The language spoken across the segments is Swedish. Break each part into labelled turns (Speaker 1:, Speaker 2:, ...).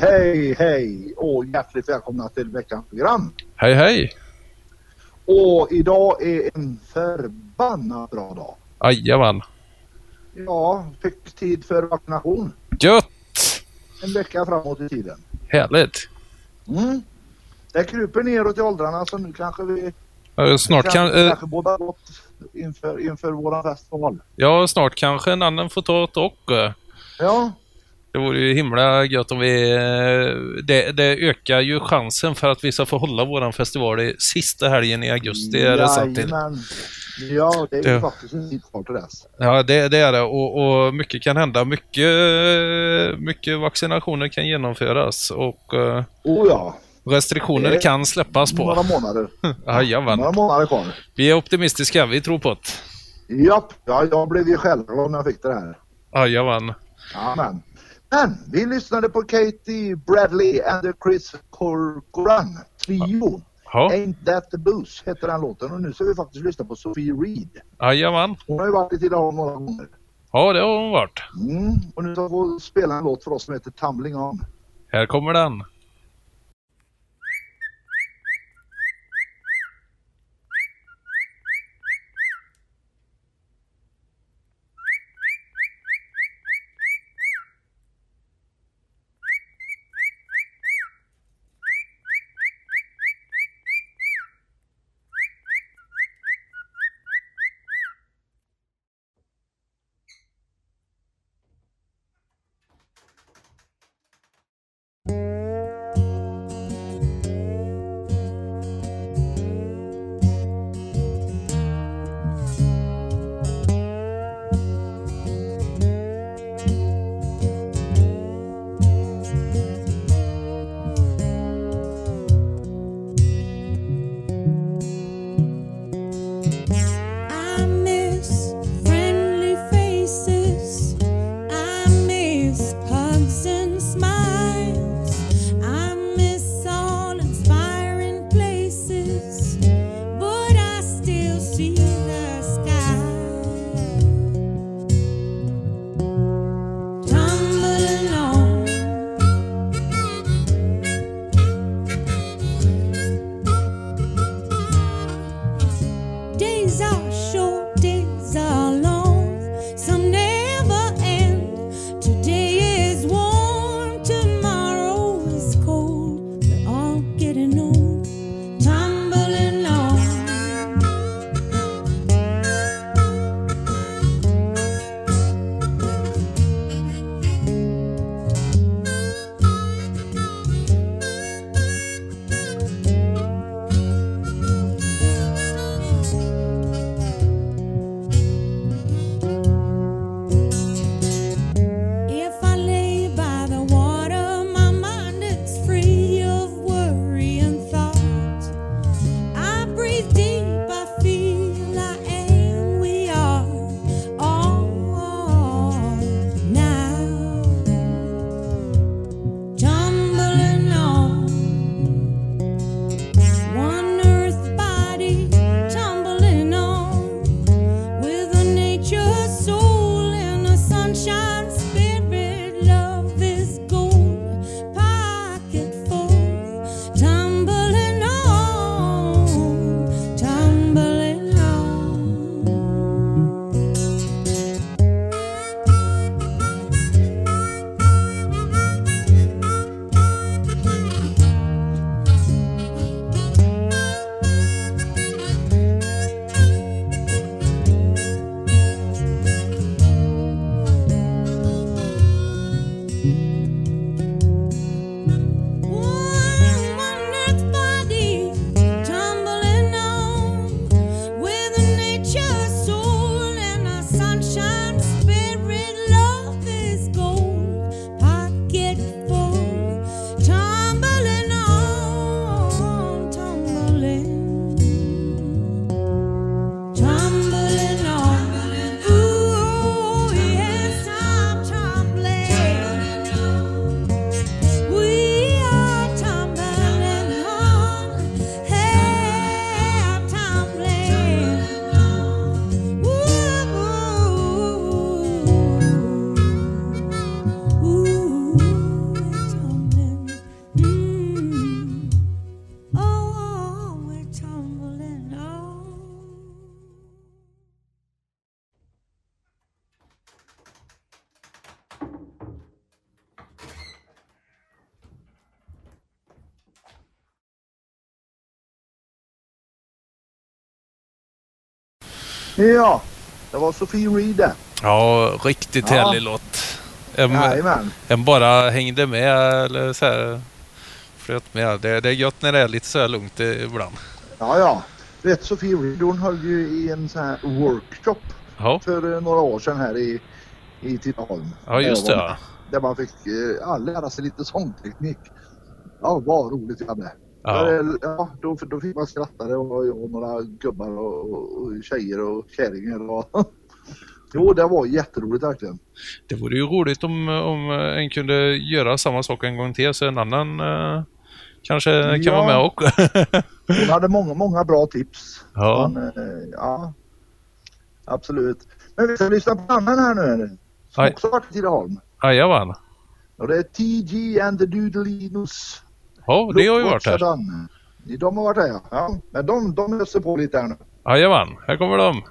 Speaker 1: Hej, hej, och hjärtligt välkomna till veckans program.
Speaker 2: Hej, hej.
Speaker 1: Och idag är en förbannat bra dag.
Speaker 2: Jajamän.
Speaker 1: Ja, fick tid för vaccination.
Speaker 2: Gött!
Speaker 1: En vecka framåt i tiden.
Speaker 2: Härligt.
Speaker 1: Mm. Det kryper neråt i åldrarna så nu kanske vi
Speaker 2: uh, snart kan,
Speaker 1: kanske,
Speaker 2: uh,
Speaker 1: kanske båda gott inför, inför våra festival.
Speaker 2: Ja, snart kanske en annan får ta ett och.
Speaker 1: Ja.
Speaker 2: Det vore ju himla gött om vi... eh, Det, det ökar ju chansen för att vi ska få hålla våran festival i sista helgen i augusti. Är det sant till.
Speaker 1: Ja, det är ju faktiskt en bit kvar till dess.
Speaker 2: Ja, det, det är det. Och, och mycket kan hända. Mycket, mycket vaccinationer kan genomföras och eh,
Speaker 1: Oh ja,
Speaker 2: restriktioner
Speaker 1: Det-
Speaker 2: kan släppas
Speaker 1: några
Speaker 2: på.
Speaker 1: månader.
Speaker 2: Jajamän.
Speaker 1: Några månader kvar.
Speaker 2: Vi är optimistiska. Vi tror på det.
Speaker 1: Japp, ja, jag blev ju självglad när jag fick det här.
Speaker 2: Jajamän.
Speaker 1: Amen. Men vi lyssnade på Katie Bradley and the Chris Corcoran Trio.
Speaker 2: Ja,
Speaker 1: Ain't that the blues heter den låten och nu ska vi faktiskt lyssna på Sophie Reed.
Speaker 2: jajamän.
Speaker 1: Hon har ju varit i Tidaholm några gånger.
Speaker 2: Ja, det har hon varit.
Speaker 1: Mm. Och nu ska hon spela en låt för oss som heter Tumbling On.
Speaker 2: Här kommer den.
Speaker 1: Ja, det var Sofie Reed det.
Speaker 2: Ja, riktigt
Speaker 1: Ja.
Speaker 2: härlig låt. En,
Speaker 1: Jajamän.
Speaker 2: en bara hängde med eller så här flöt med. Det, det är gött när det är lite så här lugnt ibland.
Speaker 1: Ja, ja. Vet Sofie Reed hon höll ju i en sån här workshop
Speaker 2: Ja,
Speaker 1: för eh, några år sedan här i, i Tidaholm.
Speaker 2: ja just det. Ja.
Speaker 1: Där man fick eh, lära sig lite sångteknik. Ja, vad roligt vi hade.
Speaker 2: Ja.
Speaker 1: Eh, Ja, då, då fick man skratta. Det var jag och några gubbar och, och, tjejer och kärringar. Och jo, det var jätteroligt verkligen.
Speaker 2: Det vore ju roligt om, om en kunde göra samma sak en gång till så en annan eh, kanske kan
Speaker 1: Ja.
Speaker 2: vara med också.
Speaker 1: Hon hade många, många bra tips.
Speaker 2: Ja.
Speaker 1: Men, eh, ja. Absolut. Men vi ska lyssna på en annan här nu. Som
Speaker 2: Nej.
Speaker 1: också varit i Tidaholm.
Speaker 2: Jajamän.
Speaker 1: Och det är TG and the Doodleinos.
Speaker 2: Ja, det har ju varit här.
Speaker 1: De har varit här ja. ja. Men de, de öser på lite här nu.
Speaker 2: Jajamän, här kommer de.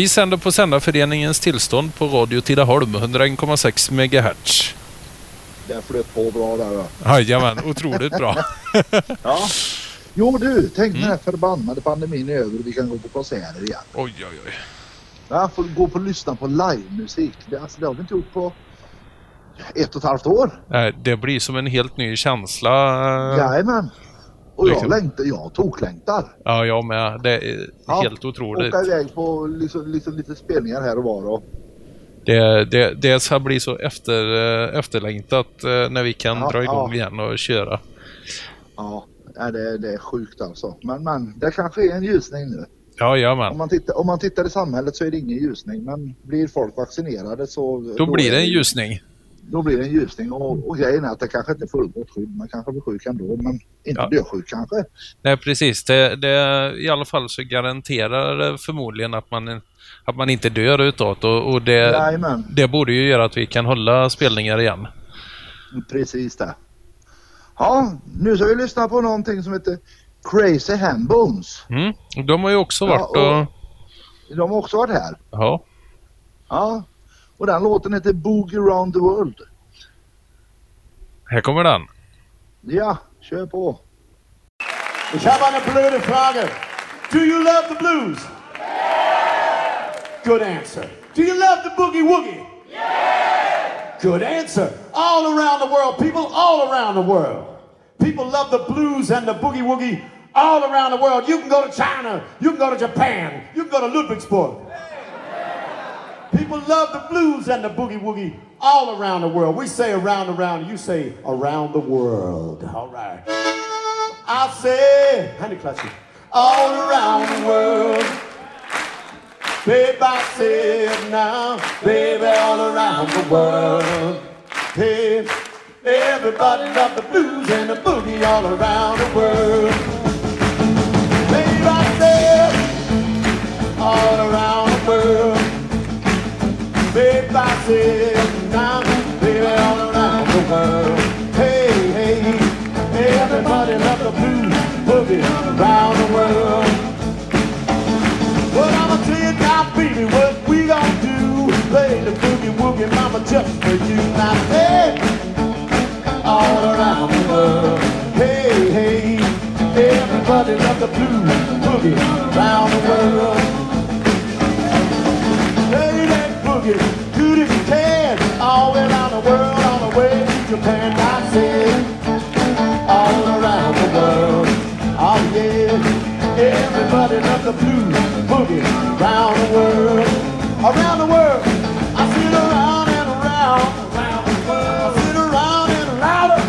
Speaker 2: Vi sänder på Sändarföreningens tillstånd på Radio Tidaholm, 101,6 MHz.
Speaker 1: Det flöt på bra där va.
Speaker 2: Jajamän, otroligt bra.
Speaker 1: Ja. Jo du, tänk
Speaker 2: Mm.
Speaker 1: när den här förbannade pandemin är över och vi kan gå på konserter igen.
Speaker 2: Oj, oj, oj.
Speaker 1: Ja, få gå på och lyssna på livemusik. Det, alltså, det har vi inte gjort på ett och ett halvt år.
Speaker 2: Nej, Det blir som en helt ny känsla.
Speaker 1: Jajamän. Och jag
Speaker 2: Liksom.
Speaker 1: längtar, jag toklängtar.
Speaker 2: Ja, jag med. Det är
Speaker 1: Ja,
Speaker 2: helt otroligt.
Speaker 1: Åka iväg på liksom, liksom lite spelningar här och var. Och,
Speaker 2: Det, det, det ska bli så efter, eh, efterlängtat eh, när vi kan
Speaker 1: Ja,
Speaker 2: dra igång
Speaker 1: ja.
Speaker 2: igen och köra.
Speaker 1: ja, det, det är sjukt alltså. Men, men det kanske är en ljusning nu.
Speaker 2: Ja,
Speaker 1: Om
Speaker 2: jajamän.
Speaker 1: man, tittar, om man tittar i samhället så är det ingen ljusning. Men blir folk vaccinerade så...
Speaker 2: Då blir
Speaker 1: är
Speaker 2: det en ljusning.
Speaker 1: Då blir det en ljusning. Och, och grejen är att det kanske inte är fullgott skydd. Man kanske blir sjuk ändå. Men inte
Speaker 2: Ja.
Speaker 1: dödsjuk kanske.
Speaker 2: Nej, precis. Det, det, I alla fall så garanterar det förmodligen att man, att man inte dör det. Och, och det,
Speaker 1: Jajamän,
Speaker 2: det borde ju göra att vi kan hålla spelningar igen.
Speaker 1: precis det. Ja, nu ska vi lyssna på någonting som heter Crazy Handbones.
Speaker 2: Mm. De har ju också
Speaker 1: Ja,
Speaker 2: varit
Speaker 1: och-
Speaker 2: och...
Speaker 1: De har också varit här.
Speaker 2: Ja.
Speaker 1: Ja. Och den låten heter Boogie Around the World.
Speaker 2: Här kommer den.
Speaker 1: Ja, kör på.
Speaker 3: Ich habe eine blöde Frage. Do you love the blues? Good answer. Do you love the boogie woogie? Good answer. All around the world, people all around the world. People love the blues and the boogie woogie all around the world. You can go to China, you can go to Japan, you can go to Ludwigsburg. People love the blues and the boogie woogie all around the world. We say around, around, you say around the world. All right. I say, honey clutching, all around the world. Babe, I say it now, baby, all around the world. Hey, everybody love the blues and the boogie all around the world. Babe, I say it all around the world. Babe, I the blues, boogie around the world, around the world. I sit around and around, around the world. I sit around and louder,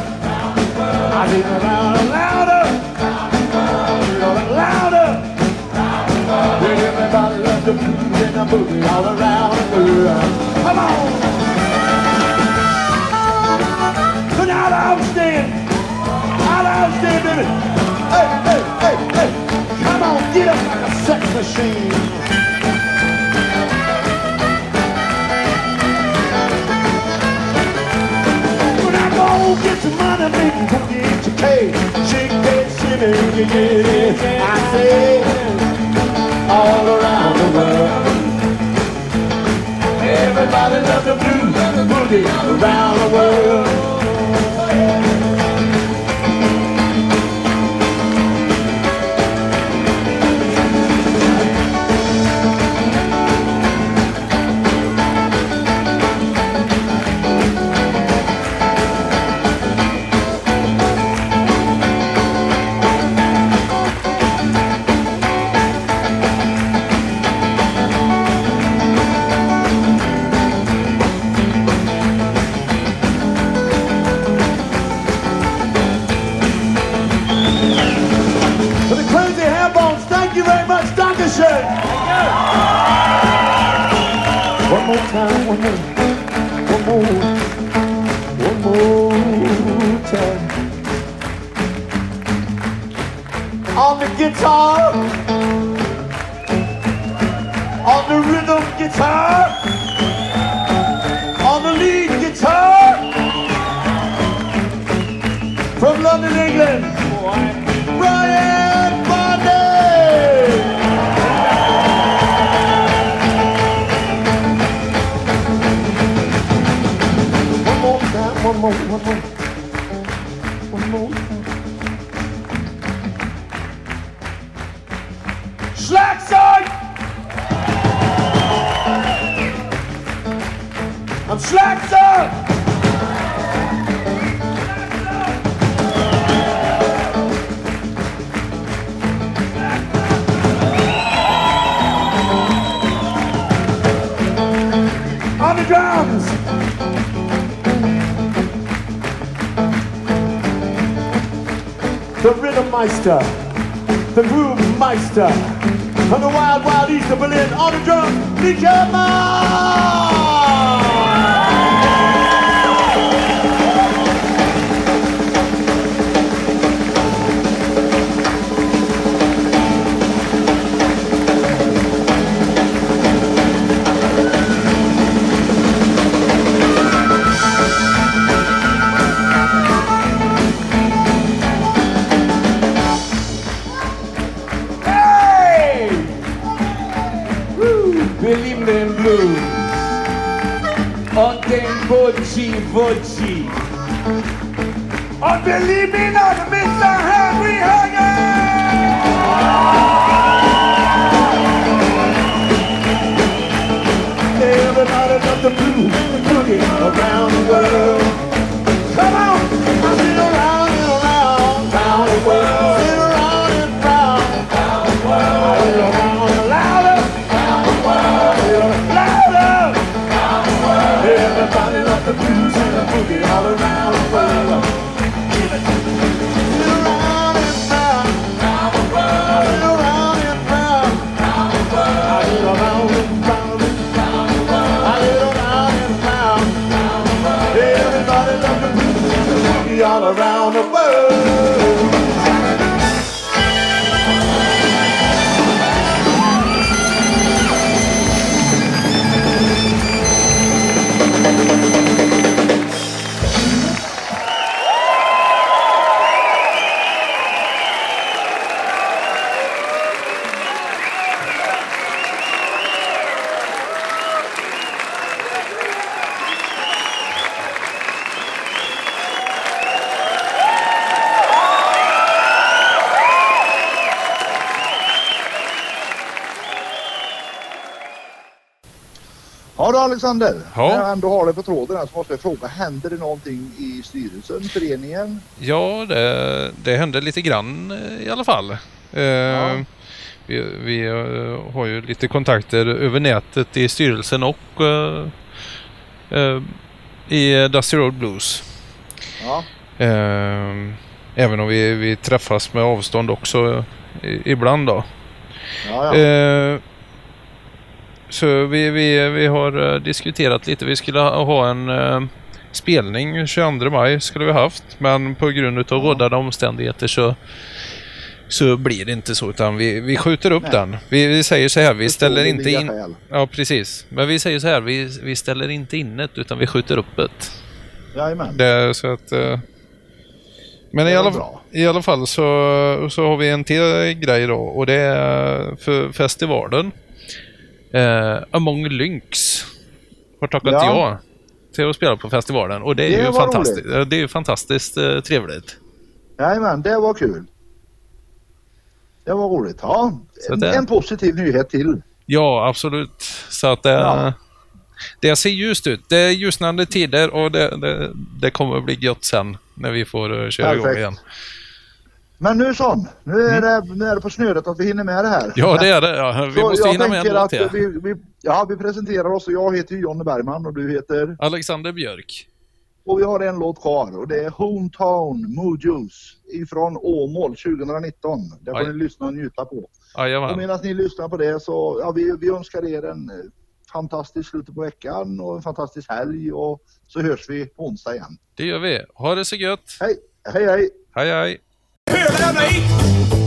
Speaker 3: I sit around and louder, louder, louder. Everybody loves the blues and the boogie all around sex machine. When I go get some money, baby, go get your cake. Shake that shimmy, yeah, yeah. I say, all around the world. Everybody loves the blues, boogie around the world. Schlagzeug! Am Schlagzeug! Meister, the groove meister, from the wild, wild east of Berlin on the drums, Ma! noite. Alexander,
Speaker 2: Ja.
Speaker 3: när jag ändå har det på tråden här så måste jag fråga, händer det någonting i styrelsen, föreningen?
Speaker 2: Ja, det, det hände lite grann eh, i alla fall. Eh, Vi, vi eh, har ju lite kontakter över nätet i styrelsen och eh, eh, i Dusty Road Blues.
Speaker 3: Ja,
Speaker 2: även om vi, vi träffas med avstånd också ibland då.
Speaker 3: ja, ja.
Speaker 2: Så vi, vi, vi har eh, diskuterat lite. Vi skulle ha en eh, spelning 22 maj skulle vi haft. Men på grund av rådande omständigheter så, så blir det inte så. Utan vi, vi skjuter upp
Speaker 3: Nej.
Speaker 2: den. Vi, vi säger så här, vi ställer inte in...
Speaker 3: skäl.
Speaker 2: Ja, precis. Men vi säger så här, vi, vi ställer inte in det utan vi skjuter upp det.
Speaker 3: Jajamän.
Speaker 2: det är så att... eh, men i alla, i alla fall så, så har vi en till grej då och det är för festivalen. Eh, Among Lynx har tackat
Speaker 3: Ja.
Speaker 2: ja. till att spela på festivalen och det är
Speaker 3: Det
Speaker 2: ju fantastiskt, eh, det är fantastiskt eh, trevligt.
Speaker 3: Jajamän, det var kul. Det var roligt. Ja, en,
Speaker 2: det-
Speaker 3: en positiv nyhet till.
Speaker 2: Ja, absolut. Så att det,
Speaker 3: Ja.
Speaker 2: det ser ljust ut. Det är ljusnande tider och det, det, det kommer att bli gött sen när vi får eh, köra igång
Speaker 3: Perfekt.
Speaker 2: igen.
Speaker 3: Men nu son, nu är, det, nu är det på snöret att vi hinner med det här.
Speaker 2: Mm. Ja, det är det. Ja, vi
Speaker 3: Så
Speaker 2: måste hinna med en
Speaker 3: att
Speaker 2: till.
Speaker 3: vi, vi, ja, vi presenterar oss och jag heter Jonny Bergman och du heter
Speaker 2: Alexander Björk.
Speaker 3: och vi har en låt kvar och det är Hometown Mojos ifrån Åmål 2019. Det får
Speaker 2: Oj.
Speaker 3: ni lyssna och njuta på. Och
Speaker 2: Jajamän.
Speaker 3: medan ni lyssnar på det så ja, vi, vi önskar er en eh, fantastisk slut på veckan och en fantastisk helg och så hörs vi på onsdag igen.
Speaker 2: Det gör vi. Ha det så gött.
Speaker 3: Hej, hej, hej!
Speaker 2: Hej hej.
Speaker 4: Here, let to eat.